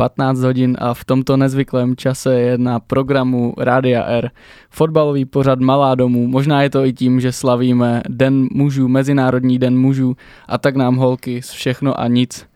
15 hodin a v tomto nezvyklém čase je na programu Rádia R fotbalový pořad Malá domů. Možná je to i tím, že slavíme Den mužů, Mezinárodní den mužů a tak nám holky z všechno a nic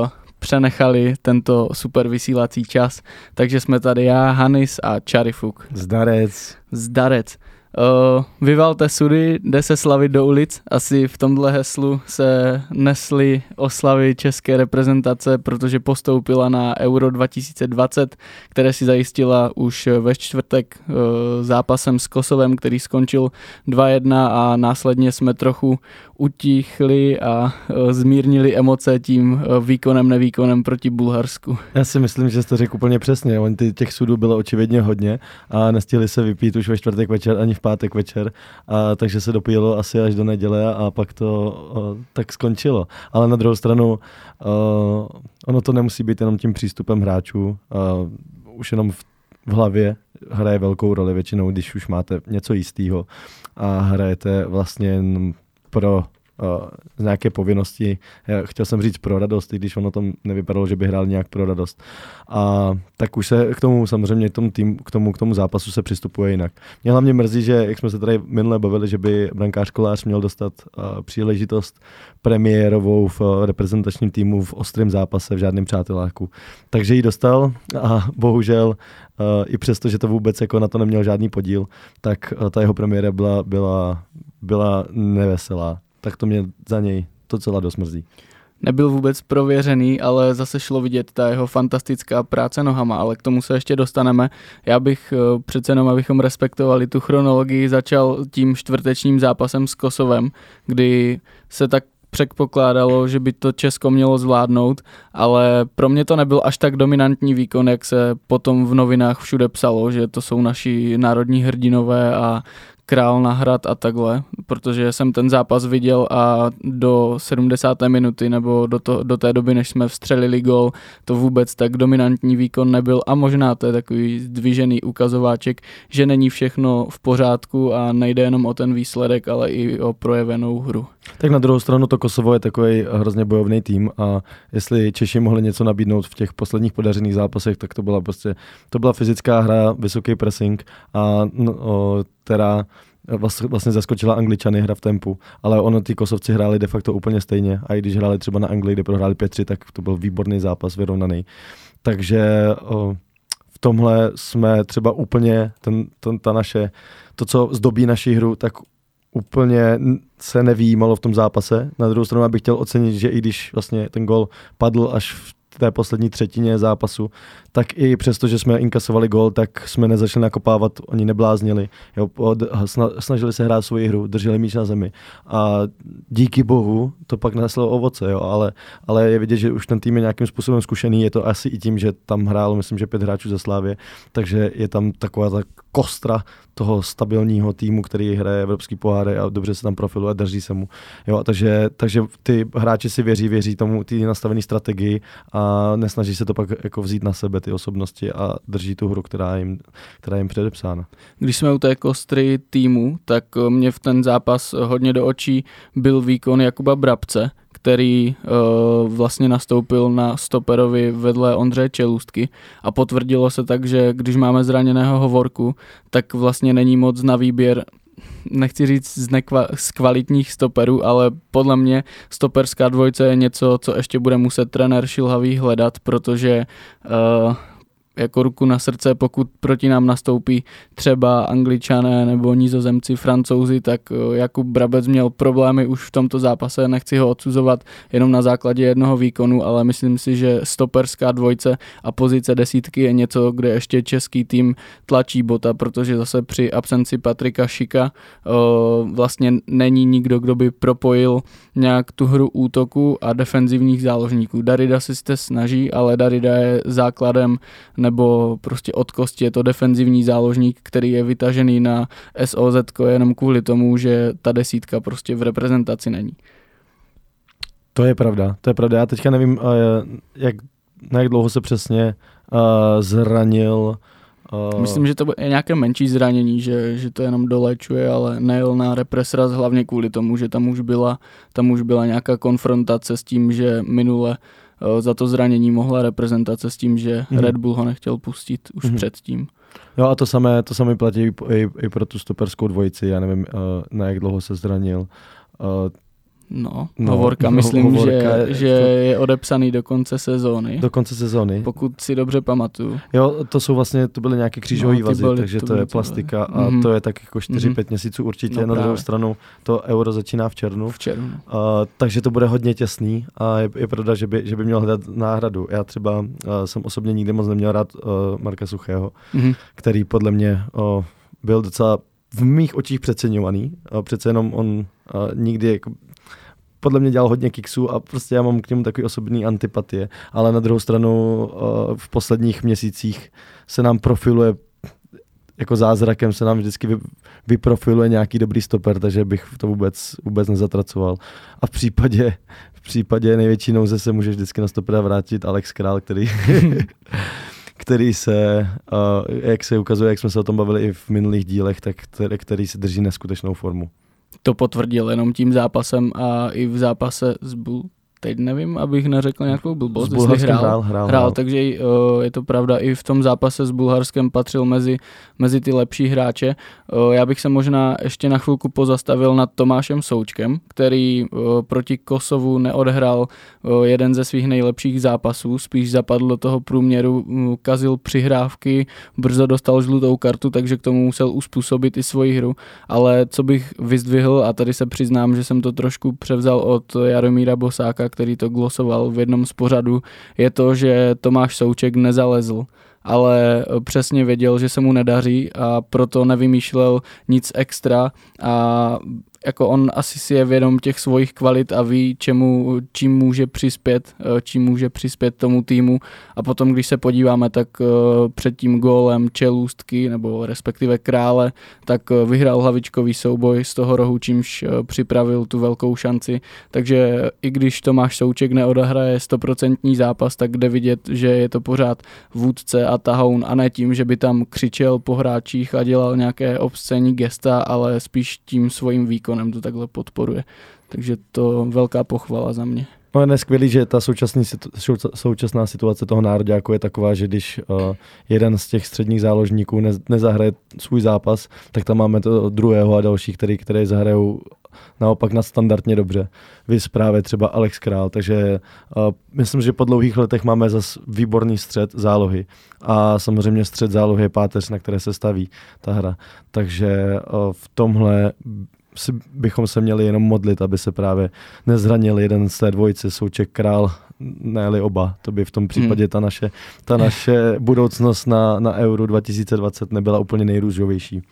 uh, přenechali tento super vysílací čas. Takže jsme tady já, Hanis a Čarifuk. Zdarec. Zdarec. Uh, vyvalte sudy, jde se slavit do ulic. Asi v tomhle heslu se nesly oslavy české reprezentace, protože postoupila na Euro 2020, které si zajistila už ve čtvrtek uh, zápasem s Kosovem, který skončil 2-1 a následně jsme trochu utichli a e, zmírnili emoce tím výkonem, nevýkonem proti Bulharsku. Já si myslím, že jste řekl úplně přesně. On těch sudů bylo očividně hodně a nestihli se vypít už ve čtvrtek večer ani v pátek večer, a, takže se dopíjelo asi až do neděle a pak to o, tak skončilo. Ale na druhou stranu o, ono to nemusí být jenom tím přístupem hráčů. O, už jenom v, v hlavě hraje velkou roli většinou, když už máte něco jistého a hrajete vlastně pro z nějaké povinnosti. Chtěl jsem říct pro radost, i když ono tam nevypadalo, že by hrál nějak pro radost. A tak už se k tomu samozřejmě k tomu, tým, k tomu, k tomu zápasu se přistupuje jinak. Mě hlavně mrzí, že jak jsme se tady minule bavili, že by brankář Kolář měl dostat uh, příležitost premiérovou v uh, reprezentačním týmu v ostrém zápase v žádném přáteláku. Takže ji dostal a bohužel uh, i přesto, že to vůbec jako na to neměl žádný podíl, tak uh, ta jeho premiéra byla, byla, byla neveselá tak to mě za něj docela dost mrzí. Nebyl vůbec prověřený, ale zase šlo vidět ta jeho fantastická práce nohama, ale k tomu se ještě dostaneme. Já bych eh, přece jenom, abychom respektovali tu chronologii, začal tím čtvrtečním zápasem s Kosovem, kdy se tak předpokládalo, že by to Česko mělo zvládnout, ale pro mě to nebyl až tak dominantní výkon, jak se potom v novinách všude psalo, že to jsou naši národní hrdinové a král na hrad a takhle, protože jsem ten zápas viděl a do 70. minuty nebo do, to, do té doby, než jsme vstřelili gol, to vůbec tak dominantní výkon nebyl a možná to je takový zdvižený ukazováček, že není všechno v pořádku a nejde jenom o ten výsledek, ale i o projevenou hru. Tak na druhou stranu to Kosovo je takový hrozně bojovný tým a jestli Češi mohli něco nabídnout v těch posledních podařených zápasech, tak to byla prostě, to byla fyzická hra, vysoký pressing a no, která vlastně, zaskočila Angličany hra v tempu, ale ono ty Kosovci hráli de facto úplně stejně a i když hráli třeba na Anglii, kde prohráli 5 tak to byl výborný zápas, vyrovnaný. Takže o, v tomhle jsme třeba úplně, ten, ten, ta naše, to, co zdobí naši hru, tak úplně se nevýjímalo v tom zápase. Na druhou stranu bych chtěl ocenit, že i když vlastně ten gol padl až v té poslední třetině zápasu, tak i přesto, že jsme inkasovali gol, tak jsme nezačali nakopávat, oni nebláznili, jo, snažili se hrát svoji hru, drželi míč na zemi. A díky bohu to pak neslo ovoce, jo, ale, ale je vidět, že už ten tým je nějakým způsobem zkušený, je to asi i tím, že tam hrálo, myslím, že pět hráčů ze Slávě, takže je tam taková ta kostra toho stabilního týmu, který hraje evropský poháry a dobře se tam profiluje, drží se mu. Jo, takže, takže ty hráči si věří, věří tomu ty nastavené strategii a nesnaží se to pak jako vzít na sebe ty osobnosti a drží tu hru, která jim, která jim předepsána. Když jsme u té kostry týmu, tak mě v ten zápas hodně do očí byl výkon Jakuba Brabce, který uh, vlastně nastoupil na stoperovi vedle Ondřeje Čelůstky. A potvrdilo se tak, že když máme zraněného hovorku, tak vlastně není moc na výběr nechci říct z, nekva- z kvalitních stoperů, ale podle mě stoperská dvojce je něco, co ještě bude muset trenér Šilhavý hledat, protože uh, jako ruku na srdce, pokud proti nám nastoupí třeba angličané nebo nizozemci, francouzi, tak eh, Jakub Brabec měl problémy už v tomto zápase, nechci ho odsuzovat jenom na základě jednoho výkonu, ale myslím si, že stoperská dvojce a pozice desítky je něco, kde ještě český tým tlačí bota, protože zase při absenci Patrika Šika eh, vlastně není nikdo, kdo by propojil nějak tu hru útoku a defenzivních záložníků. Darida si se snaží, ale Darida je základem nebo prostě od kosti je to defenzivní záložník, který je vytažený na SOZ jenom kvůli tomu, že ta desítka prostě v reprezentaci není. To je pravda, to je pravda. Já teďka nevím, jak, na jak dlouho se přesně uh, zranil Uh... Myslím, že to je nějaké menší zranění, že, že to jenom dolečuje, ale nejel na represraz hlavně kvůli tomu, že tam už byla, tam už byla nějaká konfrontace s tím, že minule za to zranění mohla reprezentace s tím, že Mhm. Red Bull ho nechtěl pustit už Mhm. předtím. Jo a to samé, to samé platí i, i, i pro tu stoperskou dvojici, já nevím, uh, na jak dlouho se zranil. No, No, Hovorka, no, myslím, Hovorka že, je- že je odepsaný do konce sezóny, do konce sezóny. pokud si dobře pamatuju. Jo, to jsou vlastně, to byly nějaké křížové No, vazy, byly- takže to to, byly je plastika vazy. a Mhm. to je tak jako 4-5 Mhm. měsíců určitě. No Na druhou stranu to euro začíná v červnu, V červnu. Uh, takže to bude hodně těsný a je, je pravda, že by, že by měl hledat náhradu. Já třeba uh, jsem osobně nikdy moc neměl rád uh, Marka Suchého, Mhm. který podle mě uh, byl docela v mých očích přeceňovaný. Uh, přece jenom on uh, nikdy jako, podle mě dělal hodně kiksů a prostě já mám k němu takový osobní antipatie, ale na druhou stranu uh, v posledních měsících se nám profiluje jako zázrakem se nám vždycky vy, vyprofiluje nějaký dobrý stoper, takže bych to vůbec, vůbec nezatracoval. A v případě, v případě největší nouze se může vždycky na stopera vrátit Alex Král, který, který se, uh, jak se ukazuje, jak jsme se o tom bavili i v minulých dílech, tak který, si drží neskutečnou formu. To potvrdil jenom tím zápasem a i v zápase s Bull. Teď nevím, abych neřekl nějakou blbost, S jestli Bulharskem hrál, hrál, hrál, hrál, takže uh, je to pravda, i v tom zápase s Bulharskem patřil mezi, mezi ty lepší hráče. Uh, já bych se možná ještě na chvilku pozastavil nad Tomášem Součkem, který uh, proti Kosovu neodhrál uh, jeden ze svých nejlepších zápasů, spíš zapadl do toho průměru, um, kazil přihrávky, brzo dostal žlutou kartu, takže k tomu musel uspůsobit i svoji hru. Ale co bych vyzdvihl, a tady se přiznám, že jsem to trošku převzal od Jaromíra Bosáka, který to glosoval v jednom z pořadů, je to, že Tomáš Souček nezalezl ale přesně věděl, že se mu nedaří a proto nevymýšlel nic extra a jako on asi si je vědom těch svojich kvalit a ví, čemu, čím může přispět, eh, čím může přispět tomu týmu. A potom, když se podíváme, tak eh, před tím gólem čelůstky, nebo respektive krále, tak eh, vyhrál hlavičkový souboj z toho rohu, čímž připravil tu velkou šanci, takže i když Tomáš Souček neodehraje stoprocentní zápas, tak jde vidět, že je to pořád vůdce a tahoun. A ne tím, že by tam křičel po hráčích a dělal nějaké obscénní gesta, ale spíš tím svým výkonem to takhle podporuje. Takže to velká pochvala za mě. No je skvělý, že ta současný, současná situace toho nároďáku je taková, že když uh, jeden z těch středních záložníků ne, nezahraje svůj zápas, tak tam máme to druhého a další, který, který zahrajou naopak nadstandardně dobře. Vy právě třeba Alex Král, takže uh, myslím, že po dlouhých letech máme zas výborný střed zálohy a samozřejmě střed zálohy je páteř, na které se staví ta hra. Takže uh, v tomhle si bychom se měli jenom modlit, aby se právě nezranil jeden z té dvojice, Souček Král, ne oba. To by v tom případě ta naše, ta naše budoucnost na, na Euro 2020 nebyla úplně nejrůžovější.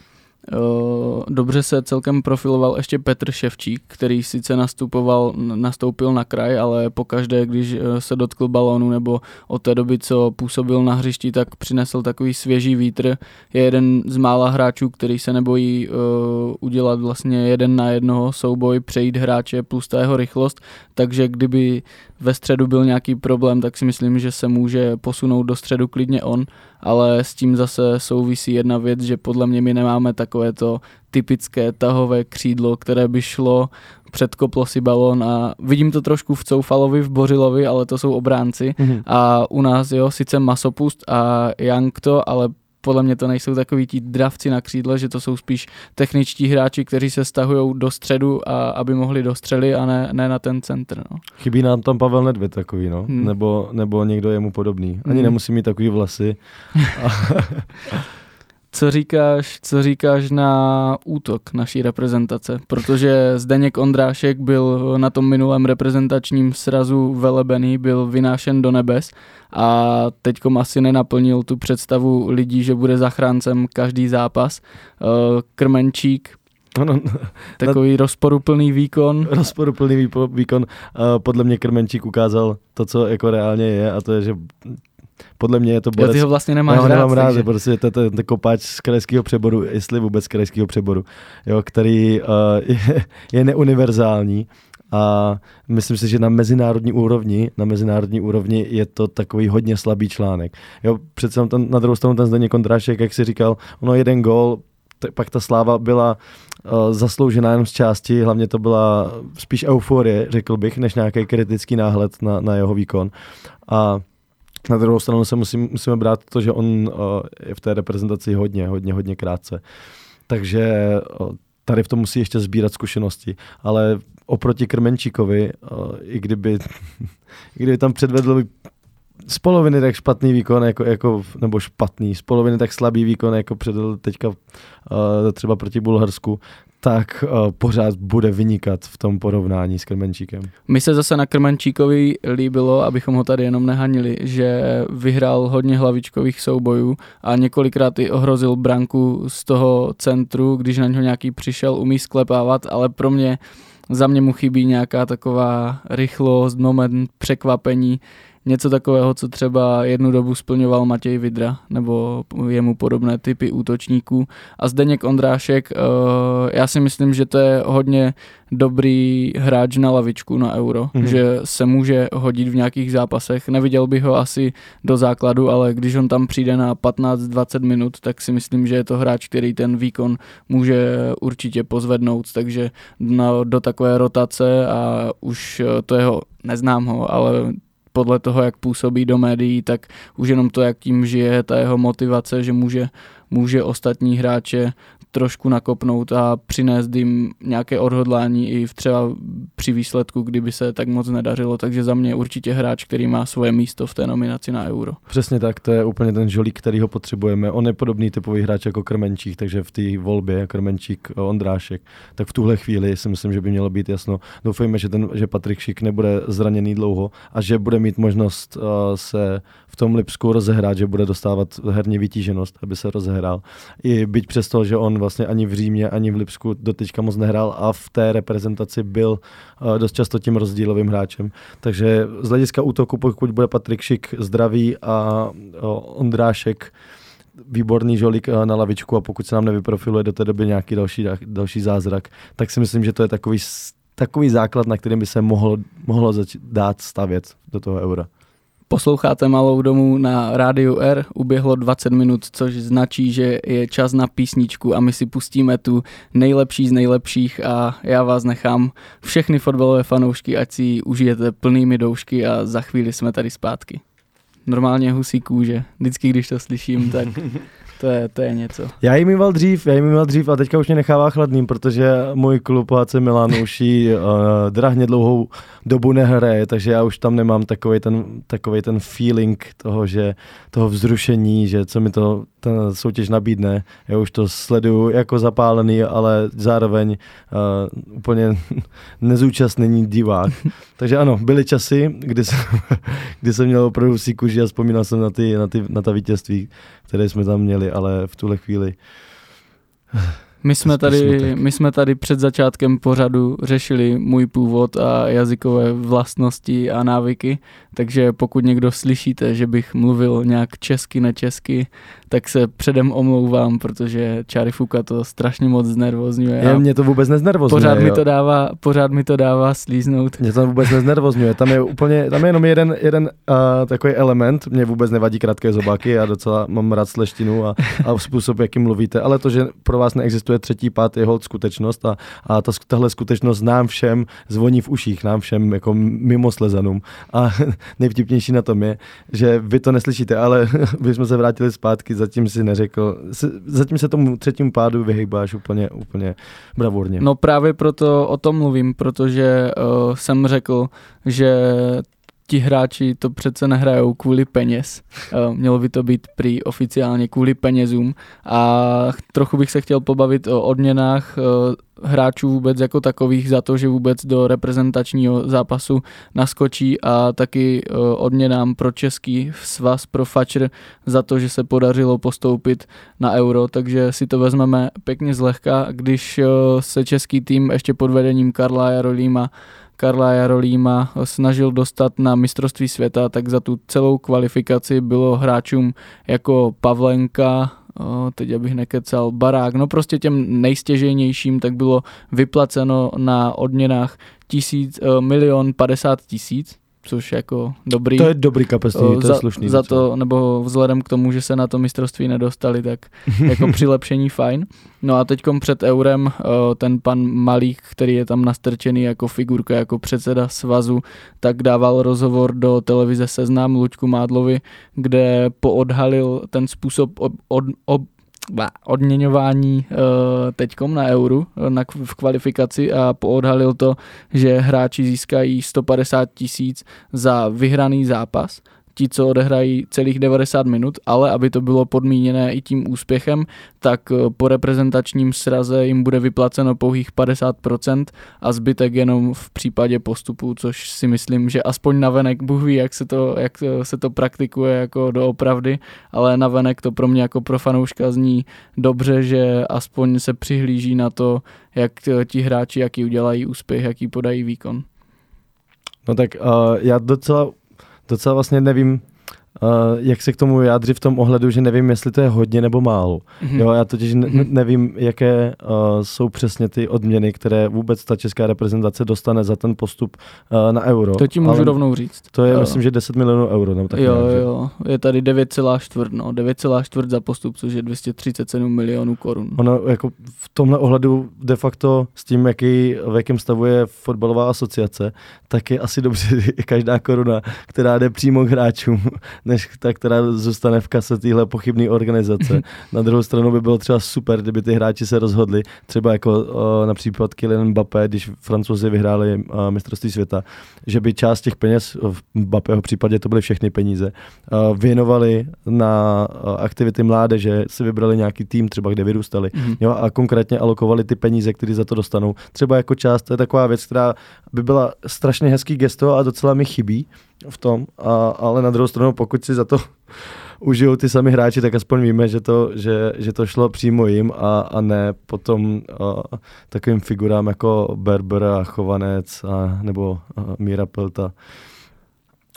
Uh, Dobře se celkem profiloval ještě Petr Ševčík, který sice nastupoval, nastoupil na kraj, ale pokaždé, když eh, se dotkl balónu nebo od té doby, co působil na hřišti, tak přinesl takový svěží vítr. Je jeden z mála hráčů, který se nebojí uh, udělat vlastně jeden na jednoho souboj, přejít hráče plus ta jeho rychlost, takže kdyby ve středu byl nějaký problém, tak si myslím, že se může posunout do středu klidně on, ale s tím zase souvisí jedna věc, že podle mě my nemáme takové to typické tahové křídlo, které by šlo, předkoplo si balon a vidím to trošku v Coufalovi, v Bořilovi, ale to jsou obránci Mhm. a u nás jo, sice Masopust a Young to, ale podle mě to nejsou takový ti dravci na křídle, že to jsou spíš techničtí hráči, kteří se stahují do středu, a aby mohli dostřelit a ne, ne na ten centr. No. Chybí nám tam Pavel Nedvěd takový, no. Hmm. Nebo, nebo někdo jemu podobný. Ani Hmm. nemusí mít takový vlasy. Co říkáš, co říkáš na útok naší reprezentace? Protože Zdeněk Ondrášek byl na tom minulém reprezentačním srazu velebený, byl vynášen do nebes a teďkom asi nenaplnil tu představu lidí, že bude zachráncem každý zápas. Eh, Krmenčík, Ano, takový rozporuplný výkon. rozporuplný výpo- výkon. Uh, podle mě Krmenčík ukázal to, co jako reálně je a to je, že podle mě je to Já borec... ty ho vlastně Já nemáš ho rád, nemám rád, takže- protože to je ten, ten kopáč z krajského přeboru, jestli vůbec z krajského přeboru, jo, který uh, je, je neuniverzální a myslím si, že na mezinárodní úrovni, na mezinárodní úrovni je to takový hodně slabý článek. Jo, přece ten, na druhou stranu ten Zdeněk Kondrášek, jak si říkal, ono jeden gol, pak ta sláva byla uh, zasloužená jenom z části, hlavně to byla spíš euforie, řekl bych, než nějaký kritický náhled na, na jeho výkon. A na druhou stranu se musím, musíme brát to, že on uh, je v té reprezentaci hodně, hodně, hodně krátce. Takže uh, tady v tom musí ještě sbírat zkušenosti, ale oproti Krmenčíkovi, uh, i kdyby, i kdyby tam předvedl z poloviny tak špatný výkon, jako, jako, nebo špatný, z poloviny tak slabý výkon, jako předvedl teďka uh, třeba proti Bulharsku, tak uh, pořád bude vynikat v tom porovnání s Krmenčíkem. Mi se zase na Krmenčíkovi líbilo, abychom ho tady jenom nehanili, že vyhrál hodně hlavičkových soubojů a několikrát i ohrozil branku z toho centru, když na něho nějaký přišel, umí sklepávat, ale pro mě za mě mu chybí nějaká taková rychlost, moment, překvapení, něco takového, co třeba jednu dobu splňoval Matěj Vidra nebo jemu podobné typy útočníků. A Zdeněk Ondrášek, eh, já si myslím, že to je hodně dobrý hráč na lavičku na euro, mm-hmm. že se může hodit v nějakých zápasech. Neviděl bych ho asi do základu, ale když on tam přijde na 15-20 minut, tak si myslím, že je to hráč, který ten výkon může určitě pozvednout, takže na, do takové rotace a už eh, to jeho, neznám ho, ale podle toho, jak působí do médií, tak už jenom to, jak tím žije, ta jeho motivace, že může, může ostatní hráče trošku nakopnout a přinést jim nějaké odhodlání i v třeba při výsledku, kdyby se tak moc nedařilo. Takže za mě určitě hráč, který má svoje místo v té nominaci na Euro. Přesně tak, to je úplně ten žolík, který ho potřebujeme. On je podobný typový hráč jako Krmenčík, takže v té volbě Krmenčík, Ondrášek, tak v tuhle chvíli si myslím, že by mělo být jasno. Doufejme, že, ten, že Patrik Šik nebude zraněný dlouho a že bude mít možnost uh, se v tom Lipsku rozehrát, že bude dostávat herně vytíženost, aby se rozehrál. I byť přesto, že on vlastně ani v Římě, ani v Lipsku doteďka moc nehrál a v té reprezentaci byl uh, dost často tím rozdílovým hráčem. Takže z hlediska útoku, pokud bude Patrik Šik zdravý a uh, Ondrášek výborný žolík eh, na lavičku a pokud se nám nevyprofiluje do té doby nějaký další, další zázrak, tak si myslím, že to je takový, takový základ, na kterým by se mohlo, mohlo začít dát stavět do toho eura. Posloucháte Malou domů na rádiu R, uběhlo 20 minut, což značí, že je čas na písničku a my si pustíme tu nejlepší z nejlepších a já vás nechám všechny fotbalové fanoušky, ať si ji užijete plnými doušky a za chvíli jsme tady zpátky. Normálně husí kůže, vždycky když to slyším, tak To je, to je něco. Já jim mýval dřív, já jim mýval dřív a teďka už mě nechává chladným, protože můj klub AC Milan už jí uh, drahně dlouhou dobu nehraje, takže já už tam nemám takový ten, takový ten feeling toho, že toho vzrušení, že co mi to ta soutěž nabídne. Já už to sleduju jako zapálený, ale zároveň uh, úplně nezúčastněný divák. Takže ano, byly časy, kdy jsem, kdy jsem měl opravdu si kuži a vzpomínal jsem na, ty, na, ty, na ta vítězství, které jsme tam měli, ale v tuhle chvíli my jsme, tady, my jsme tady před začátkem pořadu řešili můj původ a jazykové vlastnosti a návyky, takže pokud někdo slyšíte, že bych mluvil nějak česky, nečesky, tak se předem omlouvám, protože Čarifuka to strašně moc znervozňuje. Je, mě to vůbec neznervozňuje. Pořád mi to dává, pořád mi to dává slíznout. Mě to vůbec neznervozňuje. Tam je úplně, tam je jenom jeden, jeden uh, takový element. Mě vůbec nevadí krátké zobáky, já docela mám rád sleštinu a, a způsob, jakým mluvíte, ale to, že pro vás neexistuje třetí pád, je hold skutečnost a, a ta, tahle skutečnost nám všem zvoní v uších, nám všem jako mimo slezanům. A nejvtipnější na tom je, že vy to neslyšíte, ale my jsme se vrátili zpátky zatím si neřekl, zatím se tomu třetímu pádu vyhýbáš úplně, úplně bravurně. No právě proto o tom mluvím, protože uh, jsem řekl, že ti hráči to přece nehrajou kvůli peněz. Uh, mělo by to být prý oficiálně kvůli penězům. A trochu bych se chtěl pobavit o odměnách uh, hráčů vůbec jako takových za to, že vůbec do reprezentačního zápasu naskočí. A taky uh, odměnám pro český svaz pro Fatscher za to, že se podařilo postoupit na euro, takže si to vezmeme pěkně zlehka, když se český tým ještě pod vedením Karla Jarolíma Karla Jarolíma snažil dostat na mistrovství světa, tak za tu celou kvalifikaci bylo hráčům jako Pavlenka, teď abych nekecal, barák, no prostě těm nejstěžejnějším, tak bylo vyplaceno na odměnách tisíc, milion padesát tisíc, což jako dobrý. To je dobrý kapesný, to za, je slušný. Za to, nebo vzhledem k tomu, že se na to mistrovství nedostali, tak jako přilepšení fajn. No a teďkom před eurem ten pan Malík, který je tam nastrčený jako figurka, jako předseda svazu, tak dával rozhovor do televize Seznam Luďku Mádlovi, kde poodhalil ten způsob od, od, od odměňování uh, teďkom na euru na, v kvalifikaci a poodhalil to, že hráči získají 150 tisíc za vyhraný zápas ti, co odehrají celých 90 minut, ale aby to bylo podmíněné i tím úspěchem, tak eh, po reprezentačním sraze jim bude vyplaceno pouhých 50% a zbytek jenom v případě postupu, což si myslím, že aspoň na venek Bůh ví, jak se to, jak se to praktikuje jako doopravdy, ale na venek to pro mě jako pro fanouška zní dobře, že aspoň se přihlíží na to, jak ti hráči, jaký udělají úspěch, jaký podají výkon. No tak uh, já docela docela vlastně nevím, uh, jak se k tomu jádří v tom ohledu, že nevím, jestli to je hodně nebo málo. Mm-hmm. Jo, já totiž ne- mm-hmm. nevím, jaké uh, jsou přesně ty odměny, které vůbec ta česká reprezentace dostane za ten postup uh, na euro. To ti můžu Ale rovnou říct. To je, jo. myslím, že 10 milionů euro. Nebo tak jo, nějak, jo, je tady 9,4, no, 9,4 za postup, což je 237 milionů korun. Ono jako v tomhle ohledu de facto s tím, jaký, v jakém stavu je fotbalová asociace, tak je asi dobře každá koruna, která jde přímo k hráčům, než ta, která zůstane v kase téhle pochybné organizace. Na druhou stranu by bylo třeba super, kdyby ty hráči se rozhodli, třeba jako uh, například Kylian Mbappé, když francouzi vyhráli uh, mistrovství světa, že by část těch peněz, v Mbappého případě to byly všechny peníze, uh, věnovali na uh, aktivity mládeže, si vybrali nějaký tým, třeba kde vyrůstali, mm-hmm. jo, a konkrétně alokovali ty peníze, které za to dostanou. Třeba jako část, to je taková věc, která by byla strašně hezký gesto a docela mi chybí, v tom, a, ale na druhou stranu, pokud si za to užijou ty sami hráči, tak aspoň víme, že to, že, že to šlo přímo jim a, a ne potom a, takovým figurám jako Berber a Chovanec a, nebo a, Míra Pelta.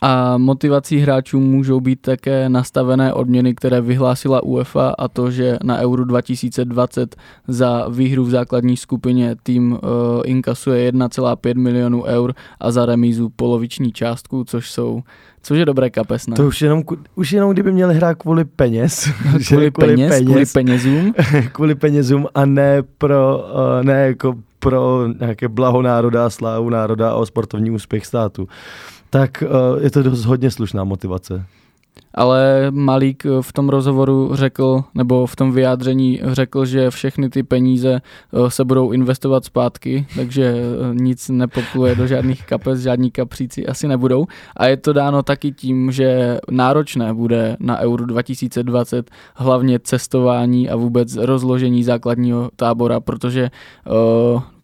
A motivací hráčů můžou být také nastavené odměny, které vyhlásila UEFA a to, že na Euro 2020 za výhru v základní skupině tým uh, inkasuje 1,5 milionů eur a za remízu poloviční částku, což jsou Což je dobré kapesné. To už jenom, už jenom kdyby měli hrát kvůli peněz. kvůli, kvůli peněz, peněz, kvůli penězům. kvůli penězům a ne pro, uh, ne jako pro nějaké blaho národa, slávu národa a sportovní úspěch státu tak uh, je to dost hodně slušná motivace. Ale Malík v tom rozhovoru řekl, nebo v tom vyjádření řekl, že všechny ty peníze eh, se budou investovat zpátky, takže eh, nic nepopluje do žádných kapes, žádní kapříci asi nebudou. A je to dáno taky tím, že náročné bude na Euro 2020 hlavně cestování a vůbec rozložení základního tábora, protože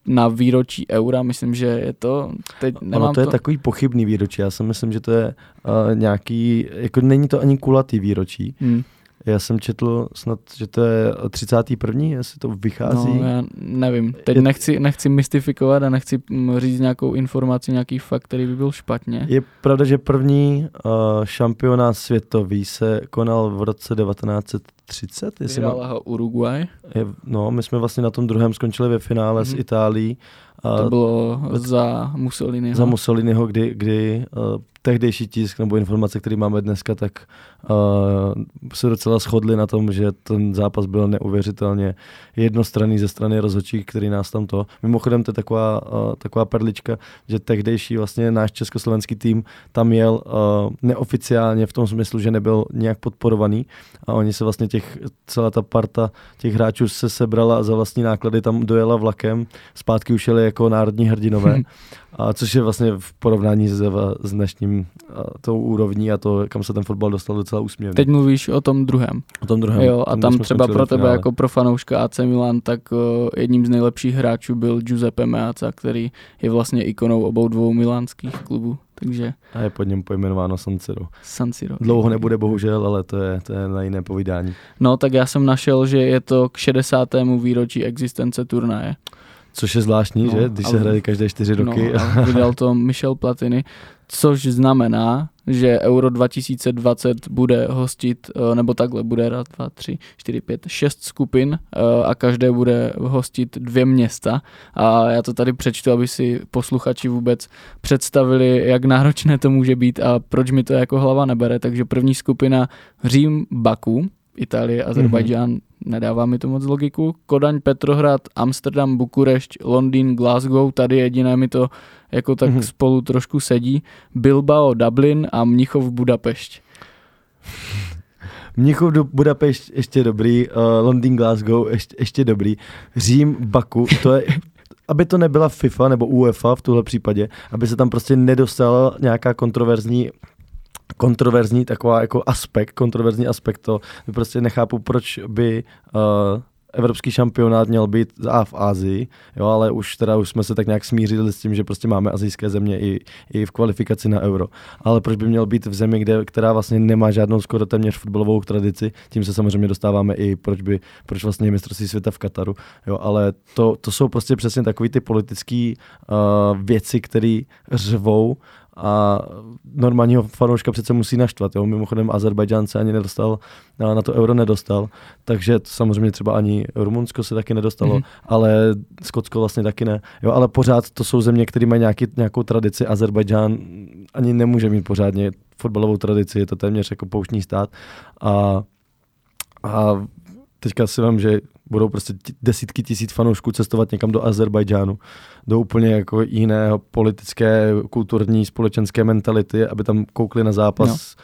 na výročí eura, myslím, že je to, teď nemám ono to je to... takový pochybný výročí, já si myslím, že to je uh, nějaký, jako není to ani kulatý výročí, hmm. Já jsem četl snad, že to je 31. jestli to vychází. No, já nevím. Teď je... nechci, nechci mystifikovat a nechci mm, říct nějakou informaci, nějaký fakt, který by byl špatně. Je pravda, že první uh, šampionát světový se konal v roce 1930. Vyhrála má... ho Uruguay. Je, no, my jsme vlastně na tom druhém skončili ve finále mm-hmm. s mhm. Itálií. To bylo za Mussoliniho. Za Mussoliniho, kdy, kdy uh, tehdejší tisk nebo informace, které máme dneska, tak uh, se docela shodli na tom, že ten zápas byl neuvěřitelně jednostranný ze strany rozhodčí, který nás tam to. Mimochodem to je taková, uh, taková perlička, že tehdejší vlastně náš československý tým tam jel uh, neoficiálně v tom smyslu, že nebyl nějak podporovaný a oni se vlastně těch, celá ta parta těch hráčů se sebrala a za vlastní náklady tam dojela vlakem, zpátky už jeli jako národní hrdinové A což je vlastně v porovnání s, s dnešním a, tou úrovní a to, kam se ten fotbal dostal docela úsměvně. Teď mluvíš o tom druhém. O tom druhém. Jo, a tam třeba pro tebe jako pro fanouška AC Milan, tak uh, jedním z nejlepších hráčů byl Giuseppe Meazza, který je vlastně ikonou obou dvou milánských klubů. Takže... A je pod něm pojmenováno San Siro. San Siro. Dlouho nebude bohužel, ale to je, to je na jiné povídání. No tak já jsem našel, že je to k 60. výročí existence turnaje. Což je zvláštní, no, že? Když se hraje každé čtyři no, roky. No, vydal to Michel Platiny, což znamená, že Euro 2020 bude hostit, eh, nebo takhle, bude raz, dva, tři, čtyři, pět, šest skupin eh, a každé bude hostit dvě města. A já to tady přečtu, aby si posluchači vůbec představili, jak náročné to může být a proč mi to jako hlava nebere. Takže první skupina Řím, Baku, Itálie, Azerbajdžán, mm-hmm. nedává mi to moc logiku. Kodaň, Petrohrad, Amsterdam, Bukurešť, Londýn, Glasgow, tady jediné mi to jako tak mm-hmm. spolu trošku sedí. Bilbao, Dublin a Mnichov, Budapešť. Mnichov do Budapešť ještě dobrý, uh, Londýn, Glasgow ještě, ještě dobrý, Řím, Baku, to je, aby to nebyla FIFA nebo UEFA v tuhle případě, aby se tam prostě nedostala nějaká kontroverzní kontroverzní taková jako aspekt, kontroverzní aspekt to, prostě nechápu, proč by uh, evropský šampionát měl být a v Ázii, jo, ale už teda už jsme se tak nějak smířili s tím, že prostě máme azijské země i, i v kvalifikaci na euro. Ale proč by měl být v zemi, kde, která vlastně nemá žádnou skoro téměř fotbalovou tradici, tím se samozřejmě dostáváme i proč by, proč vlastně mistrovství světa v Kataru, jo, ale to, to jsou prostě přesně takové ty politické uh, věci, které řvou a normálního fanouška přece musí naštvat. Jo? Mimochodem Azerbajdžán se ani nedostal, na to euro nedostal, takže to samozřejmě třeba ani Rumunsko se taky nedostalo, mm-hmm. ale Skotsko vlastně taky ne. Jo? Ale pořád to jsou země, které mají nějaký, nějakou tradici. Azerbajdžán ani nemůže mít pořádně fotbalovou tradici, je to téměř jako pouštní stát. A, a teďka si vám, že budou prostě desítky tisíc fanoušků cestovat někam do Azerbajdžánu, do úplně jako jiného politické, kulturní, společenské mentality, aby tam koukli na zápas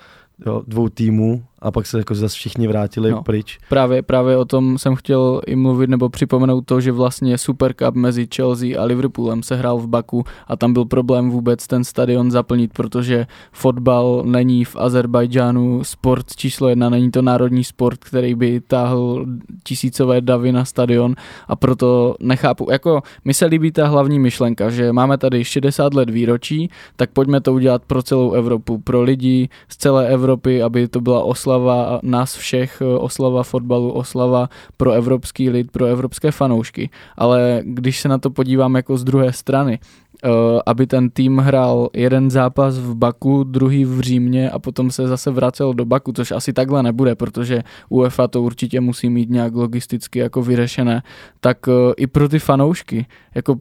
no. jo, dvou týmů a pak se jako zase všichni vrátili no, pryč. Právě, právě o tom jsem chtěl i mluvit nebo připomenout to, že vlastně Super Cup mezi Chelsea a Liverpoolem se hrál v Baku a tam byl problém vůbec ten stadion zaplnit, protože fotbal není v Azerbajdžánu sport číslo jedna, není to národní sport, který by táhl tisícové davy na stadion a proto nechápu, jako mi se líbí ta hlavní myšlenka, že máme tady 60 let výročí, tak pojďme to udělat pro celou Evropu, pro lidi z celé Evropy, aby to byla osla oslava nás všech, eh, oslava fotbalu, oslava pro evropský lid, pro evropské fanoušky. Ale když se na to podívám jako z druhé strany, Uh, aby ten tým hrál jeden zápas v Baku, druhý v Římě a potom se zase vracel do Baku, což asi takhle nebude, protože UEFA to určitě musí mít nějak logisticky jako vyřešené, tak uh, i pro ty fanoušky, jako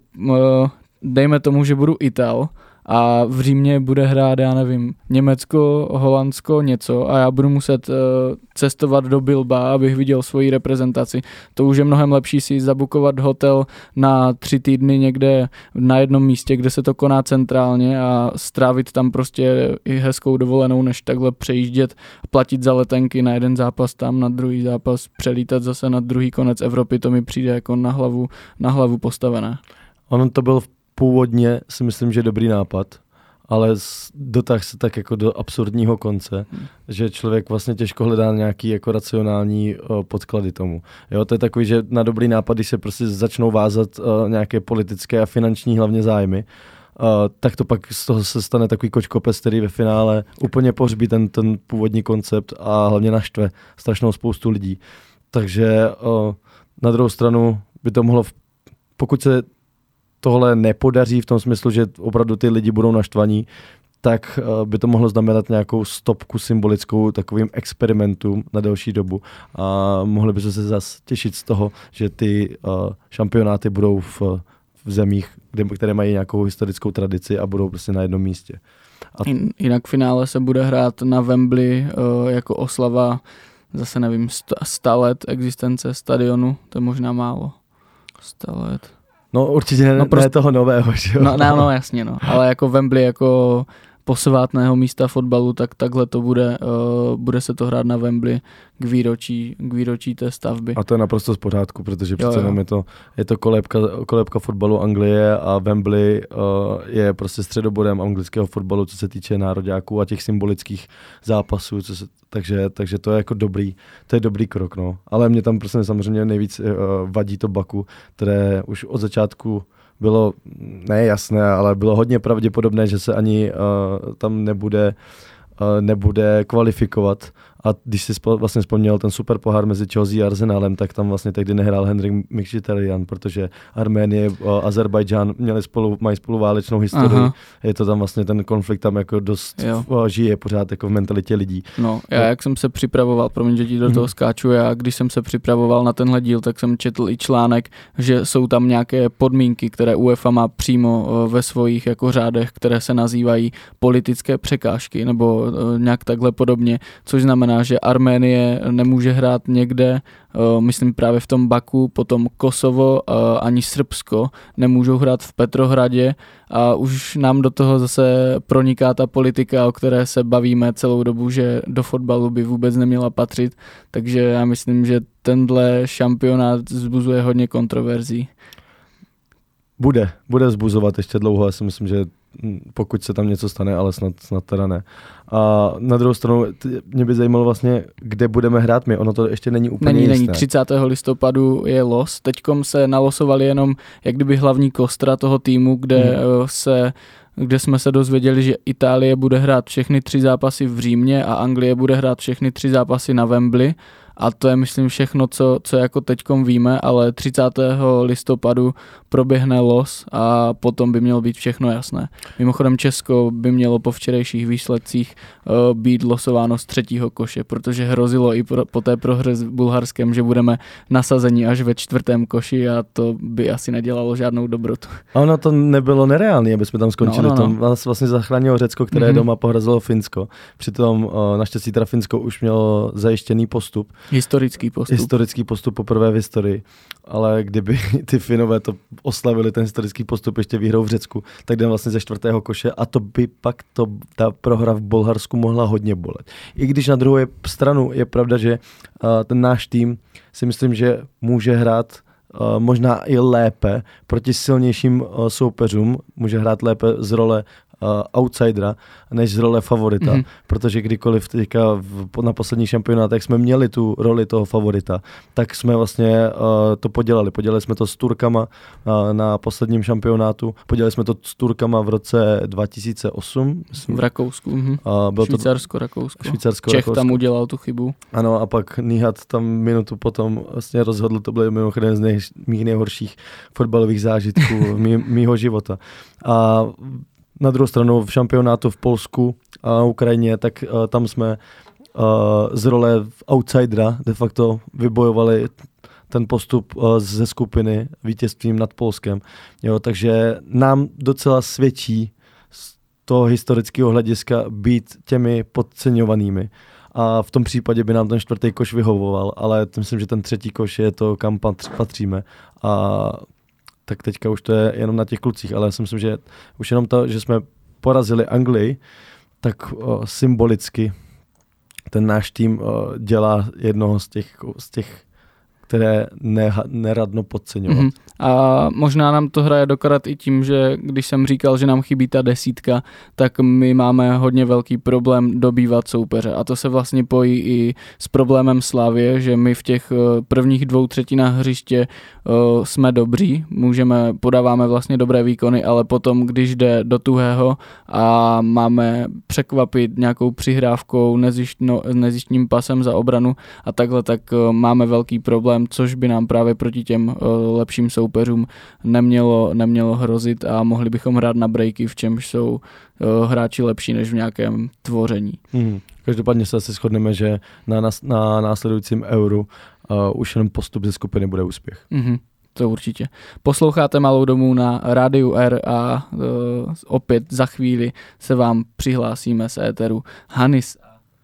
dejme tomu, že budu Ital, a v Římě bude hrát, já nevím, Německo, Holandsko, něco a já budu muset uh, cestovat do Bilba, abych viděl svoji reprezentaci. To už je mnohem lepší si zabukovat hotel na tři týdny někde na jednom místě, kde se to koná centrálně a strávit tam prostě i hezkou dovolenou, než takhle přejíždět, platit za letenky na jeden zápas tam, na druhý zápas, přelítat zase na druhý konec Evropy, to mi přijde jako na hlavu, na hlavu postavené. Ono to byl v původně si myslím, že dobrý nápad, ale dotah se tak jako do absurdního konce, hmm. že člověk vlastně těžko hledá nějaký jako racionální uh, podklady tomu. Jo, to je takový, že na dobrý nápad, když se prostě začnou vázat uh, nějaké politické a finanční hlavně zájmy, uh, tak to pak z toho se stane takový kočkopes, který ve finále úplně pohřbí ten, ten původní koncept a hlavně naštve strašnou spoustu lidí. Takže uh, na druhou stranu by to mohlo, pokud se tohle nepodaří v tom smyslu, že opravdu ty lidi budou naštvaní, tak eh, by to mohlo znamenat nějakou stopku symbolickou takovým experimentům na delší dobu a mohli by se zase těšit z toho, že ty uh, šampionáty budou v, v zemích, kde, které mají nějakou historickou tradici a budou prostě na jednom místě. A... Jinak finále se bude hrát na Wembley uh, jako oslava zase nevím, sta let existence stadionu, to je možná málo. 100 let. No určitě ne, no, prostě, ne toho nového, že jo? No, no, no jasně, no. Ale jako Wembley jako posvátného místa fotbalu, tak takhle to bude, uh, bude se to hrát na Wembley k výročí, k výročí té stavby. A to je naprosto z pořádku, protože přece jenom je to, je to kolébka, kolébka fotbalu Anglie a Wembley uh, je prostě středobodem anglického fotbalu, co se týče nároďáků a těch symbolických zápasů, co se, takže, takže to je jako dobrý, to je dobrý krok, no. Ale mě tam prostě samozřejmě nejvíc uh, vadí to Baku, které už od začátku bylo nejasné, ale bylo hodně pravděpodobné, že se ani uh, tam nebude uh, nebude kvalifikovat A když si spo, vlastně vzpomněl ten super pohár mezi Chelsea a Arsenalem, tak tam vlastně tehdy nehrál Henrik Mkhitaryan, protože Arménie a Azerbajdžán měli spolu, mají spolu válečnou historii. Aha. Je to tam vlastně ten konflikt tam jako dost jo. žije pořád jako v mentalitě lidí. No, já jak jsem se připravoval, promiň, že ti do toho hmm. skáču, já když jsem se připravoval na tenhle díl, tak jsem četl i článek, že jsou tam nějaké podmínky, které UEFA má přímo ve svých jako řádech, které se nazývají politické překážky nebo nějak takhle podobně, což znamená, že Arménie nemůže hrát někde, myslím právě v tom Baku, potom Kosovo ani Srbsko nemůžou hrát v Petrohradě a už nám do toho zase proniká ta politika, o které se bavíme celou dobu, že do fotbalu by vůbec neměla patřit, takže já myslím, že tenhle šampionát zbuzuje hodně kontroverzí. Bude, bude zbuzovat ještě dlouho, já si myslím, že pokud se tam něco stane, ale snad, snad teda ne. A na druhou stranu, mě by zajímalo vlastně, kde budeme hrát my. Ono to ještě není úplně Není, jisté. není. 30. listopadu je los. Teďkom se nalosovali jenom jak kdyby hlavní kostra toho týmu, kde hmm. se kde jsme se dozvěděli, že Itálie bude hrát všechny tři zápasy v Římě a Anglie bude hrát všechny tři zápasy na Wembley a to je myslím všechno, co, co jako teďkom víme, ale 30. listopadu proběhne los a potom by mělo být všechno jasné. Mimochodem Česko by mělo po včerejších výsledcích uh, být losováno z třetího koše, protože hrozilo i pro, po té prohře s Bulharskem, že budeme nasazeni až ve čtvrtém koši a to by asi nedělalo žádnou dobrotu. A ono to nebylo nereálné, aby jsme tam skončili. No, no, no. Tam vlastně zachránilo Řecko, které mm-hmm. doma pohrazilo Finsko. Přitom uh, naštěstí teda Finsko už mělo zajištěný postup. Historický postup. Historický postup poprvé v historii. Ale kdyby ty Finové to oslavili ten historický postup ještě výhrou v Řecku, tak jdeme vlastně ze čtvrtého koše a to by pak to, ta prohra v Bulharsku mohla hodně bolet. I když na druhou stranu je pravda, že uh, ten náš tým si myslím, že může hrát Uh, možná i lépe proti silnějším uh, soupeřům, může hrát lépe z role outsidera než z role favorita, mm-hmm. protože kdykoliv teďka v, na posledních šampionátech jsme měli tu roli toho favorita, tak jsme vlastně uh, to podělali. Podělali jsme to s Turkama uh, na posledním šampionátu, podělali jsme to s Turkama v roce 2008. Myslím. V Rakousku. Mm-hmm. Uh, byl Švýcarsko, to, Rakousko. Švýcarsko, Čech Rakousko. tam udělal tu chybu. Ano a pak Níhat tam minutu potom vlastně rozhodl, to byl mimochodem z nej, mých nejhorších fotbalových zážitků mý, mýho života. A na druhou stranu v šampionátu v Polsku a Ukrajině, tak uh, tam jsme uh, z role outsidera de facto vybojovali ten postup uh, ze skupiny vítězstvím nad Polskem. Jo, takže nám docela svědčí z toho historického hlediska být těmi podceňovanými. A v tom případě by nám ten čtvrtý koš vyhovoval, ale myslím, že ten třetí koš je to, kam patříme. A tak teďka už to je jenom na těch klucích, ale já si myslím, že už jenom to, že jsme porazili Anglii, tak o, symbolicky ten náš tým o, dělá jednoho z těch, z těch které ne, neradno podceňovat. Mm-hmm. A možná nám to hraje dokrát i tím, že když jsem říkal, že nám chybí ta desítka, tak my máme hodně velký problém dobývat soupeře. A to se vlastně pojí i s problémem Slavě, že my v těch eh, prvních dvou třetinách hřiště uh, jsme dobří, můžeme, podáváme vlastně dobré výkony, ale potom, když jde do tuhého a máme překvapit nějakou přihrávkou, nezištním pasem za obranu a takhle, tak uh, máme velký problém, což by nám právě proti těm lepším soupeřům nemělo, nemělo hrozit a mohli bychom hrát na breaky, v čemž jsou uh, hráči lepší než v nějakém tvoření. Hmm. Každopádně se asi shodneme, že na, na, na následujícím euru uh, už jenom postup ze skupiny bude úspěch. Mm-hmm. To určitě. Posloucháte Malou domů na Rádiu R a uh, opět za chvíli se vám přihlásíme z éteru Hanis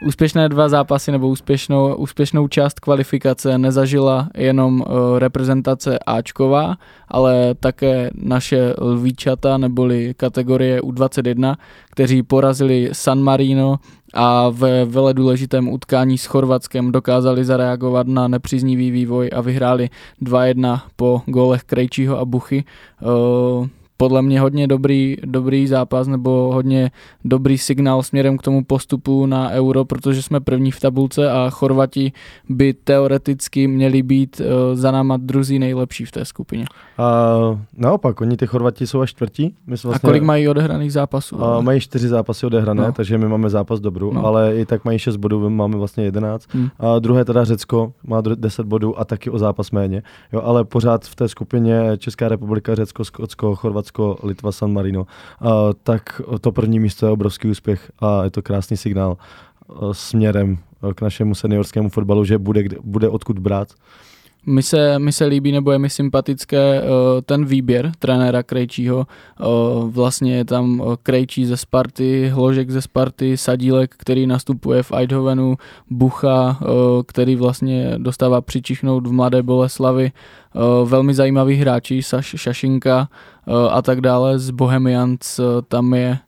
úspěšné dva zápasy nebo úspěšnou, úspěšnou část kvalifikace nezažila jenom uh, reprezentace Ačková, ale také naše lvíčata neboli kategorie U21, kteří porazili San Marino a ve vele důležitém utkání s Chorvatskem dokázali zareagovat na nepříznivý vývoj a vyhráli 2-1 po gólech Krejčího a Buchy. Uh, podle mě hodně dobrý, dobrý zápas nebo hodně dobrý signál směrem k tomu postupu na euro, protože jsme první v tabulce a Chorvati by teoreticky měli být uh, za náma druzí nejlepší v té skupině. A naopak, oni ty Chorvati jsou až čtvrtí. My vlastně, a kolik mají odehraných zápasů? A mají čtyři zápasy odehrané, no. takže my máme zápas dobrou, no. ale i tak mají šest bodů, máme vlastně jedenáct. Hmm. A druhé teda Řecko má deset bodů a taky o zápas méně. Jo, ale pořád v té skupině Česká republika, Řecko, Skotsko, Chorvatsko, Litva, San Marino, tak to první místo je obrovský úspěch a je to krásný signál směrem k našemu seniorskému fotbalu, že bude, bude odkud brát. Mi se, mi se líbí, nebo je mi sympatické uh, ten výběr trenéra Krejčího. Uh, vlastně je tam Krejčí ze Sparty, Hložek ze Sparty, Sadílek, který nastupuje v Eidhovenu, Bucha, který vlastně dostává přičichnout v Mladé Boleslavi. Velmi zajímavý hráči, Saš, Šašinka a tak dále. Z Bohemians tam je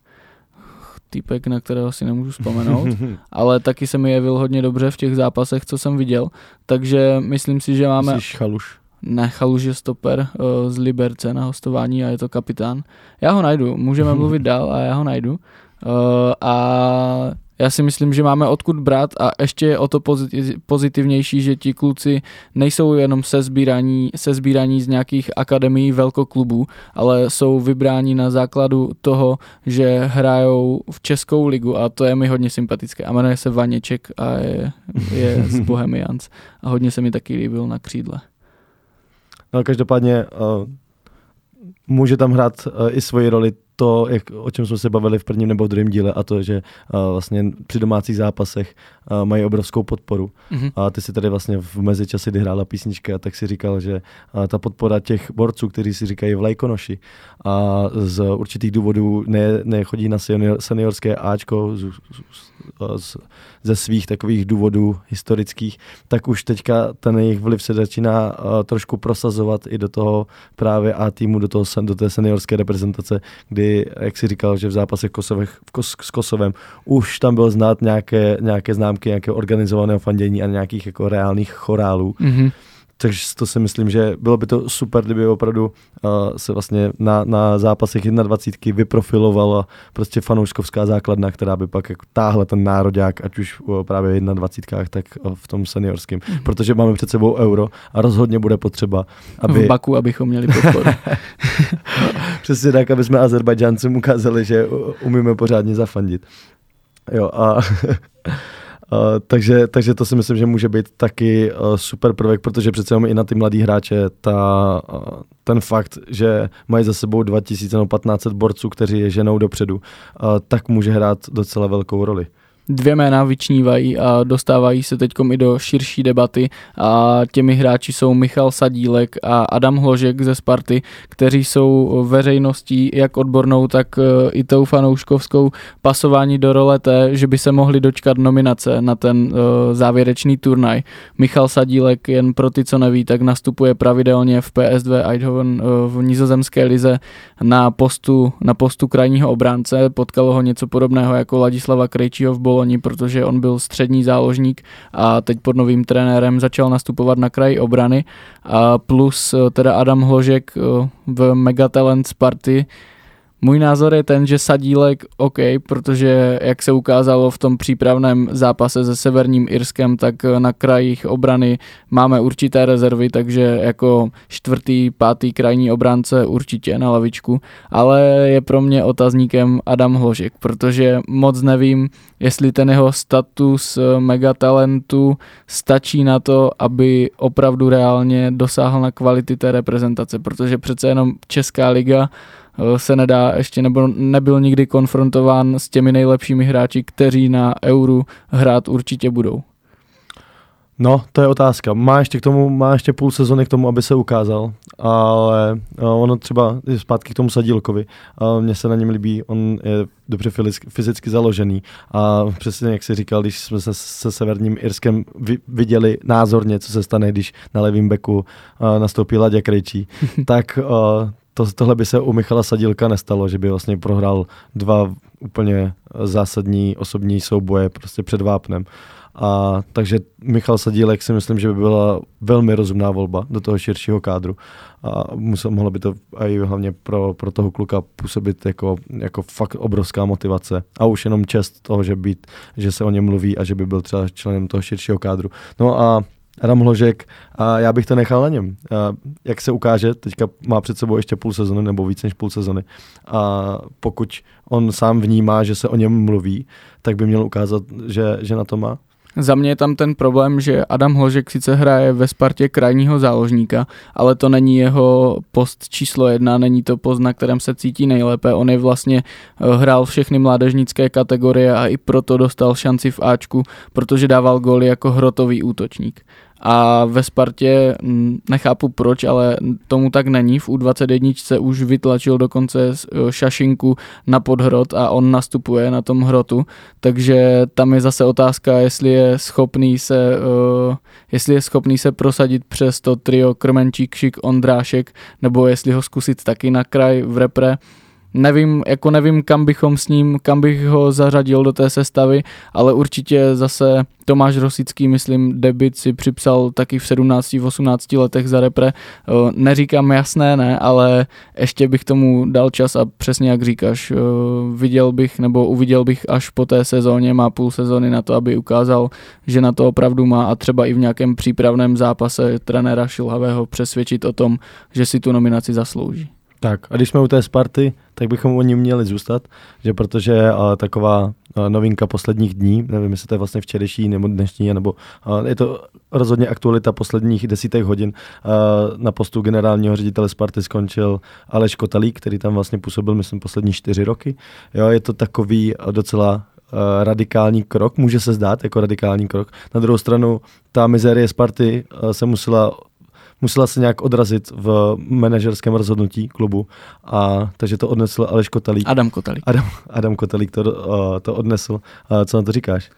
týpek, na kterého si nemůžu vzpomenout, ale taky se mi jevil hodně dobře v těch zápasech, co jsem viděl, takže myslím si, že máme... Myslíš Chaluš? Ne, Chaluš je stoper uh, z Liberce na hostování a je to kapitán. Já ho najdu, můžeme mluvit dál a já ho najdu. Uh, a já si myslím, že máme odkud brát a ještě je o to pozitivnější, že ti kluci nejsou jenom se sbírání, se sbírání z nějakých akademií velkoklubů, ale jsou vybráni na základu toho, že hrajou v Českou ligu a to je mi hodně sympatické. A jmenuje se Vaněček a je, je z Bohemians a hodně se mi taky líbil na křídle. No každopádně uh, může tam hrát uh, i svoji roli to, jak, o čem jsme se bavili v prvním nebo v druhém díle, a to, že uh, vlastně při domácích zápasech uh, mají obrovskou podporu. Mm-hmm. A ty si tady vlastně v mezičase, kdy hrála písnička, tak si říkal, že uh, ta podpora těch borců, kteří si říkají vlajkonoši a z určitých důvodů ne, nechodí na senior, seniorské Ačko z, z, z, ze svých takových důvodů historických, tak už teďka ten jejich vliv se začíná uh, trošku prosazovat i do toho právě A týmu, do, toho, do té seniorské reprezentace, kdy jak si říkal, že v zápasech Kosovech, v Kos, s Kosovem už tam bylo znát nějaké, nějaké známky nějakého organizovaného fandění a nějakých jako reálných chorálů. Mm-hmm. Takže to si myslím, že bylo by to super, kdyby opravdu uh, se vlastně na, na zápasech 21 vyprofilovala prostě fanouškovská základna, která by pak jako táhla ten nároďák, ať už uh, právě 21, tak uh, v tom seniorském. Mm-hmm. Protože máme před sebou euro a rozhodně bude potřeba, aby... V Baku, abychom měli podporu. Přesně tak, aby jsme Azerbajdžáncům ukázali, že umíme pořádně zafandit. Jo a takže, takže to si myslím, že může být taky uh, super prvek, protože přece jenom i na ty mladý hráče ta, uh, ten fakt, že mají za sebou 2000 nebo 1500 borců, kteří je ženou dopředu, uh, tak může hrát docela velkou roli dvě jména vyčnívají a dostávají se teď i do širší debaty a těmi hráči jsou Michal Sadílek a Adam Hložek ze Sparty, kteří jsou veřejností jak odbornou, tak e, i tou fanouškovskou pasování do role té, že by se mohli dočkat nominace na ten uh, závěrečný turnaj. Michal Sadílek, jen pro ty, co neví, tak nastupuje pravidelně v PS2 Eindhoven uh, v nizozemské lize na postu, na postu krajního obránce. Potkalo ho něco podobného jako Ladislava Krejčího v Bolo loni, protože on byl střední záložník a teď pod novým trenérem začal nastupovat na kraji obrany. A plus eh, teda Adam Hložek eh, v Megatalent Sparty můj názor je ten, že Sadílek OK, protože jak se ukázalo v tom přípravném zápase se Severním Irskem, tak na krajích obrany máme určité rezervy, takže jako čtvrtý, pátý krajní obránce určitě na lavičku, ale je pro mě otazníkem Adam Hložek, protože moc nevím, jestli ten jeho status megatalentu stačí na to, aby opravdu reálně dosáhl na kvality té reprezentace, protože přece jenom Česká liga Eh, se nedá ještě nebo nebyl nikdy konfrontován s těmi nejlepšími hráči, kteří na euru hrát určitě budou. No, to je otázka. Má ještě k tomu, má ještě půl sezony k tomu, aby se ukázal, ale eh, ono třeba zpátky k tomu Sadílkovi. Eh, mně se na něm líbí, on je dobře fyzicky založený a přesně jak si říkal, když jsme se se Severním Irskem viděli názorně, co se stane, když na levém beku nastoupí Ladě Krejčí, tak to, tohle by se u Michala Sadílka nestalo, že by vlastně prohrál dva úplně zásadní osobní souboje prostě před vápnem. A takže Michal Sadílek si myslím, že by byla velmi rozumná volba do toho širšího kádru. A musel, mohlo by to i hlavně pro, pro toho kluka působit jako, jako fakt obrovská motivace. A už jenom čest toho, že, být, že se o něm mluví a že by byl třeba členem toho širšího kádru. No a Adam Hložek a já bych to nechal na něm. A jak se ukáže, teďka má před sebou ještě půl sezony nebo víc než půl sezony a pokud on sám vnímá, že se o něm mluví, tak by měl ukázat, že, že na to má. Za mě je tam ten problém, že Adam Hložek sice hraje ve Spartě krajního záložníka, ale to není jeho post číslo jedna, není to post, na kterém se cítí nejlépe. On je vlastně eh, hrál všechny mládežnické kategorie a i proto dostal šanci v Ačku, protože dával góly jako hrotový útočník a ve Spartě mm, nechápu proč, ale tomu tak není. V U21 už vytlačil dokonce e, šašinku na podhrot a on nastupuje na tom hrotu, takže tam je zase otázka, jestli je schopný se, uh, jestli je schopný se prosadit přes to trio Krmenčík, Šik, Ondrášek, nebo jestli ho zkusit taky na kraj v repre. Nevím, jako nevím, kam bychom s ním, kam bych ho zařadil do té sestavy, ale určitě zase Tomáš Rosický, myslím, debit si připsal taky v 17, 18 letech za repre. Neříkám jasné, ne, ale ještě bych tomu dal čas a přesně jak říkáš, viděl bych nebo uviděl bych až po té sezóně, má půl sezóny na to, aby ukázal, že na to opravdu má a třeba i v nějakém přípravném zápase trenéra Šilhavého přesvědčit o tom, že si tu nominaci zaslouží. Tak a když jsme u té Sparty, tak bychom o ní měli zůstat, že protože uh, taková uh, novinka posledních dní, nevím, jestli to je vlastně včerejší nebo dnešní, nebo uh, je to rozhodně aktualita posledních desítek hodin. Uh, na postu generálního ředitele Sparty skončil Aleš Kotalík, který tam vlastně působil, myslím, poslední čtyři roky. Jo, je to takový docela radikální krok, může se zdát jako radikální krok. Na druhou stranu ta mizérie Sparty se musela musela se nějak odrazit v manažerském rozhodnutí klubu, a takže to odnesl Aleš Kotalík. Adam Kotalík. Adam, Adam Kotalík to, uh, to odnesl. Uh, co na to říkáš?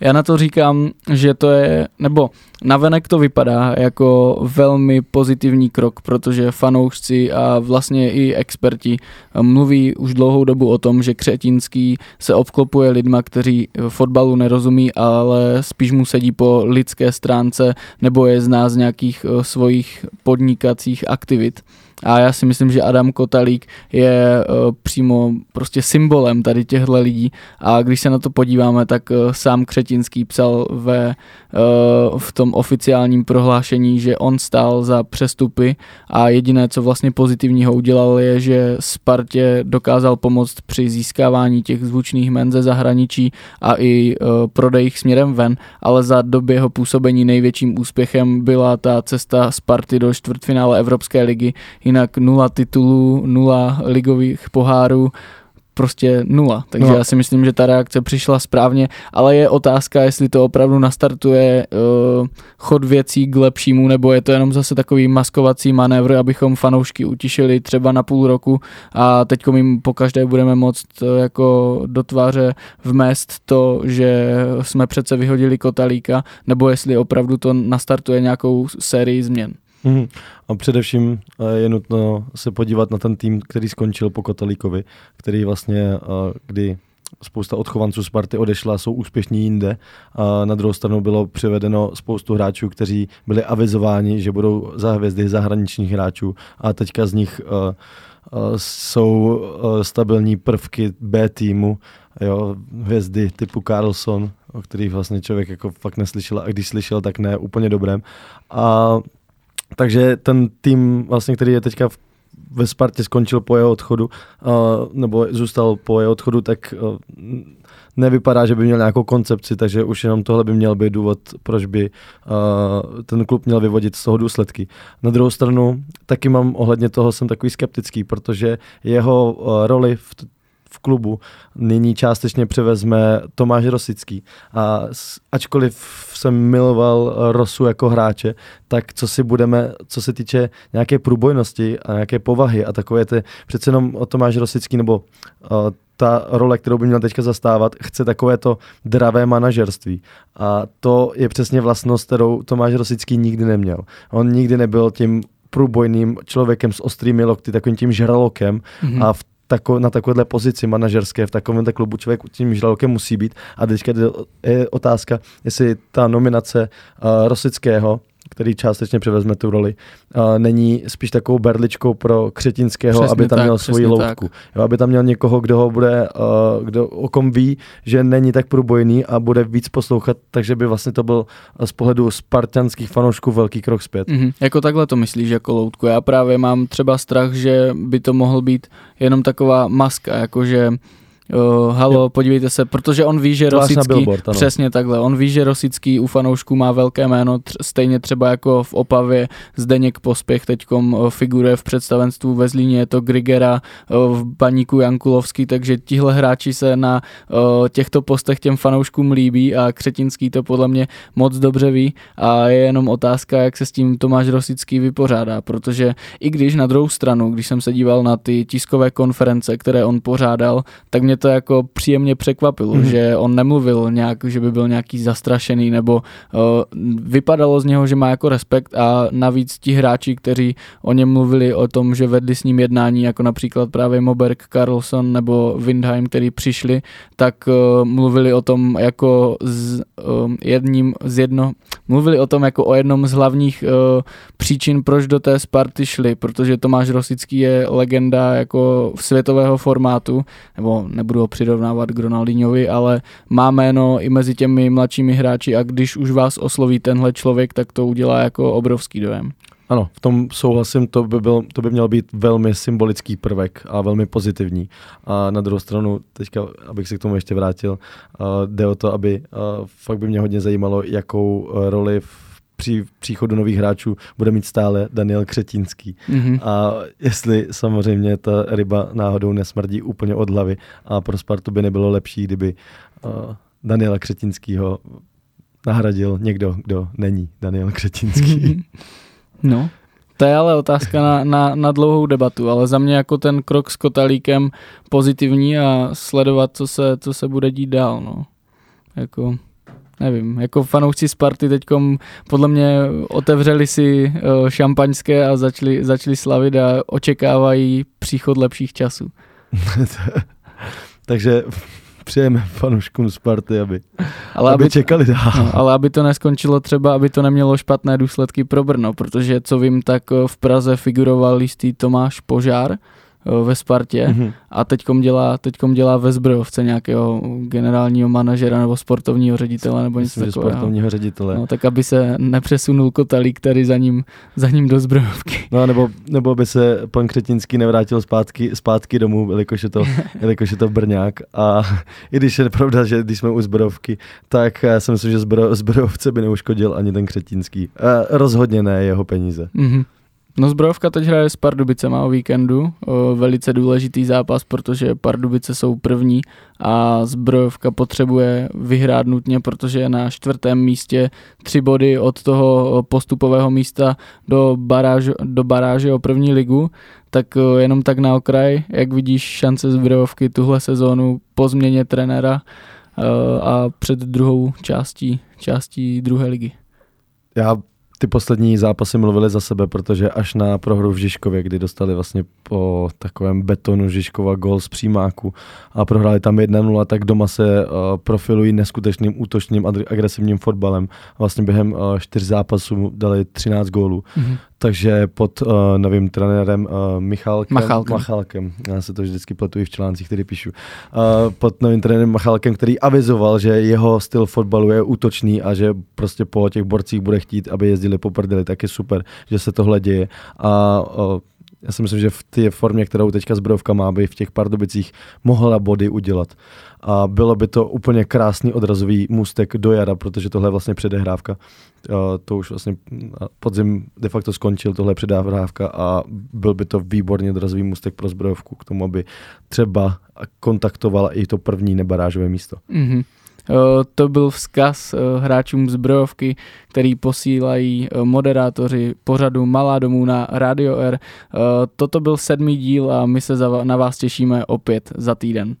Já na to říkám, že to je, nebo navenek to vypadá jako velmi pozitivní krok, protože fanoušci a vlastně i experti mluví už dlouhou dobu o tom, že Křetinský se obklopuje lidma, kteří fotbalu nerozumí, ale spíš mu sedí po lidské stránce nebo je zná z nějakých eh, svojich podnikacích aktivit. A já si myslím, že Adam Kotalík je přímo prostě symbolem tady těchto lidí. A když se na to podíváme, tak sám Křetinský psal ve, v tom oficiálním prohlášení, že on stál za přestupy a jediné, co vlastně pozitivního udělal, je, že Spartě dokázal pomoct při získávání těch zvučných men ze zahraničí a i uh, prodejích směrem ven, ale za doby jeho působení největším úspěchem byla ta cesta Sparty do čtvrtfinále Evropské ligy, jinak nula titulů, nula ligových pohárů, prostě nula. Takže no. já si myslím, že ta reakce přišla správně, ale je otázka, jestli to opravdu nastartuje uh, chod věcí k lepšímu, nebo je to jenom zase takový maskovací manévr, abychom fanoušky utišili třeba na půl roku a teď jim po každé budeme moct uh, jako do tváře vmést to, že jsme přece vyhodili Kotalíka, nebo jestli opravdu to nastartuje nějakou sérii změn. Mm. A především eh, je nutno se podívat na ten tým, který skončil po Kotalíkovi, který vlastně, eh, kdy spousta odchovanců Sparty odešla, jsou úspěšní jinde. A na druhou stranu bylo přivedeno spoustu hráčů, kteří byli avizováni, že budou za hvězdy zahraničních hráčů a teďka z nich uh, jsou stabilní prvky B týmu, jo, hvězdy typu Carlson, o kterých vlastně člověk jako fakt neslyšel a když slyšel, tak ne úplně dobrém. A takže ten tým, vlastně, který je teďka v ve Spartě skončil po jeho odchodu, uh, nebo zůstal po jeho odchodu, tak uh, nevypadá, že by měl nějakou koncepci, takže už jenom tohle by měl být důvod, proč by uh, ten klub měl vyvodit z toho důsledky. Na druhou stranu, taky mám ohledně toho, jsem takový skeptický, protože jeho uh, roli v v klubu nyní částečně převezme Tomáš Rosický. A ačkoliv jsem miloval Rosu jako hráče, tak co si budeme, co se týče nějaké průbojnosti a nějaké povahy a takové ty, přece jenom Tomáš Rosický nebo uh, ta role, kterou by měl teďka zastávat, chce takové to dravé manažerství. A to je přesně vlastnost, kterou Tomáš Rosický nikdy neměl. On nikdy nebyl tím průbojným člověkem s ostrými lokty, takovým tím žralokem mm-hmm. a v tako, na takovéhle pozici manažerské v takovém klubu člověk tím žralokem musí být. A teďka je otázka, jestli ta nominace uh, Rosického který částečně převezme tu roli, uh, není spíš takovou berličkou pro Křetinského, přesně aby tam tak, měl svoji loutku. Jo, aby tam měl někoho, kdo ho bude, uh, kdo, o kom ví, že není tak průbojný a bude víc poslouchat, takže by vlastně to byl z pohledu spartanských fanoušků velký krok zpět. Mm-hmm. Jako takhle to myslíš, jako loutku. Já právě mám třeba strach, že by to mohl být jenom taková maska, jakože Uh, halo, jo. podívejte se, protože on ví, že to Rosický, billboard, přesně takhle, on ví, že Rosický u fanoušků má velké jméno, tř, stejně třeba jako v Opavě Zdeněk Pospěch teďkom uh, figuruje v představenstvu ve Zlíně, je to Grigera, uh, v Baníku Jankulovský, takže tihle hráči se na uh, těchto postech těm fanouškům líbí a Křetinský to podle mě moc dobře ví a je jenom otázka, jak se s tím Tomáš Rosický vypořádá, protože i když na druhou stranu, když jsem se díval na ty tiskové konference, které on pořádal, tak mě to jako příjemně překvapilo, mm. že on nemluvil nějak, že by byl nějaký zastrašený, nebo uh, vypadalo z něho, že má jako respekt a navíc ti hráči, kteří o něm mluvili o tom, že vedli s ním jednání, jako například právě Moberg, Carlson nebo Windheim, který přišli, tak uh, mluvili o tom jako z, uh, jedním z jedno, mluvili o tom jako o jednom z hlavních uh, příčin, proč do té Sparty šli, protože Tomáš Rosický je legenda jako světového formátu, nebo, nebo nebudu ho přirovnávat k Ronaldinhovi, ale má jméno i mezi těmi mladšími hráči a když už vás osloví tenhle člověk, tak to udělá jako obrovský dojem. Ano, v tom souhlasím, to by, byl, to by měl být velmi symbolický prvek a velmi pozitivní. A na druhou stranu, teďka, abych se k tomu ještě vrátil, uh, jde o to, aby uh, fakt by mě hodně zajímalo, jakou uh, roli v při příchodu nových hráčů bude mít stále Daniel Křetínský. Mm-hmm. A jestli samozřejmě ta ryba náhodou nesmrdí úplně od hlavy a pro Spartu by nebylo lepší, kdyby uh, Daniela Křetínskýho nahradil někdo, kdo není Daniel Křetínský. No, to je ale otázka na, na, na dlouhou debatu, ale za mě jako ten krok s Kotalíkem pozitivní a sledovat, co se, co se bude dít dál. No. Jako nevím, jako fanoušci Sparty teďkom podle mě otevřeli si uh, šampaňské a začali, začali slavit a očekávají příchod lepších časů. Takže přejeme fanouškům Sparty, aby, ale aby, aby čekali dál. No, ale aby to neskončilo třeba, aby to nemělo špatné důsledky pro Brno, protože co vím, tak eh, v Praze figuroval jistý Tomáš Požár, Eh, ve Spartě mm-hmm. a teďkom dělá, teďkom dělá ve zbrojovce nějakého generálního manažera nebo sportovního ředitele nebo něco takového. sportovního ředitele. No, tak aby se nepřesunul kotalík který za ním, za ním do zbrojovky. No nebo, nebo aby se pan Kretinský nevrátil zpátky, zpátky domů, jelikož je, to, jelikož je to Brňák a i když je pravda, že když jsme u zbrojovky, tak já si myslím, že zbro, zbrojovce by neuškodil ani ten Kretinský. E, rozhodně ne jeho peníze. Mm-hmm. No zbrojovka teď hraje s Pardubicema o víkendu, o velice důležitý zápas, protože Pardubice jsou první a zbrojovka potřebuje vyhrát nutně, protože je na čtvrtém místě. Tři body od toho postupového místa do, baráž, do baráže o první ligu, tak jenom tak na okraj, jak vidíš šance zbrojovky tuhle sezónu po změně trenéra a před druhou částí, částí druhé ligy. Já ty poslední zápasy mluvily za sebe, protože až na prohru v Žižkově, kdy dostali vlastně po takovém betonu Žižkova gol z přímáku a prohráli tam 1-0, tak doma se uh, profilují neskutečným útočným agresivním fotbalem. Vlastně během uh, čtyř zápasů dali 13 gólů. Mm-hmm takže pod uh, novým trenérem uh, Michalkem, Machalkem. Machalkem, já se to vždycky pletuji v článcích, který píšu, uh, pod novým trenérem Machalkem, který avizoval, že jeho styl fotbalu je útočný a že prostě po těch borcích bude chtít, aby jezdili po prdeli, tak je super, že se tohle děje. A uh, já si myslím, že v té formě, kterou teďka zbrojovka má, by v těch Pardubicích mohla body udělat. A bylo by to úplně krásný odrazový můstek do jara, protože tohle je vlastně předehrávka. To už vlastně podzim de facto skončil, tohle je předehrávka a byl by to výborný odrazový můstek pro zbrojovku k tomu, aby třeba kontaktovala i to první nebarážové místo. Mm-hmm. Eh, to byl vzkaz eh, hráčům zbrojovky, který posílají eh, moderátoři pořadu Malá domů na Radio R. Toto byl sedmý díl a my se na vás těšíme opět za týden.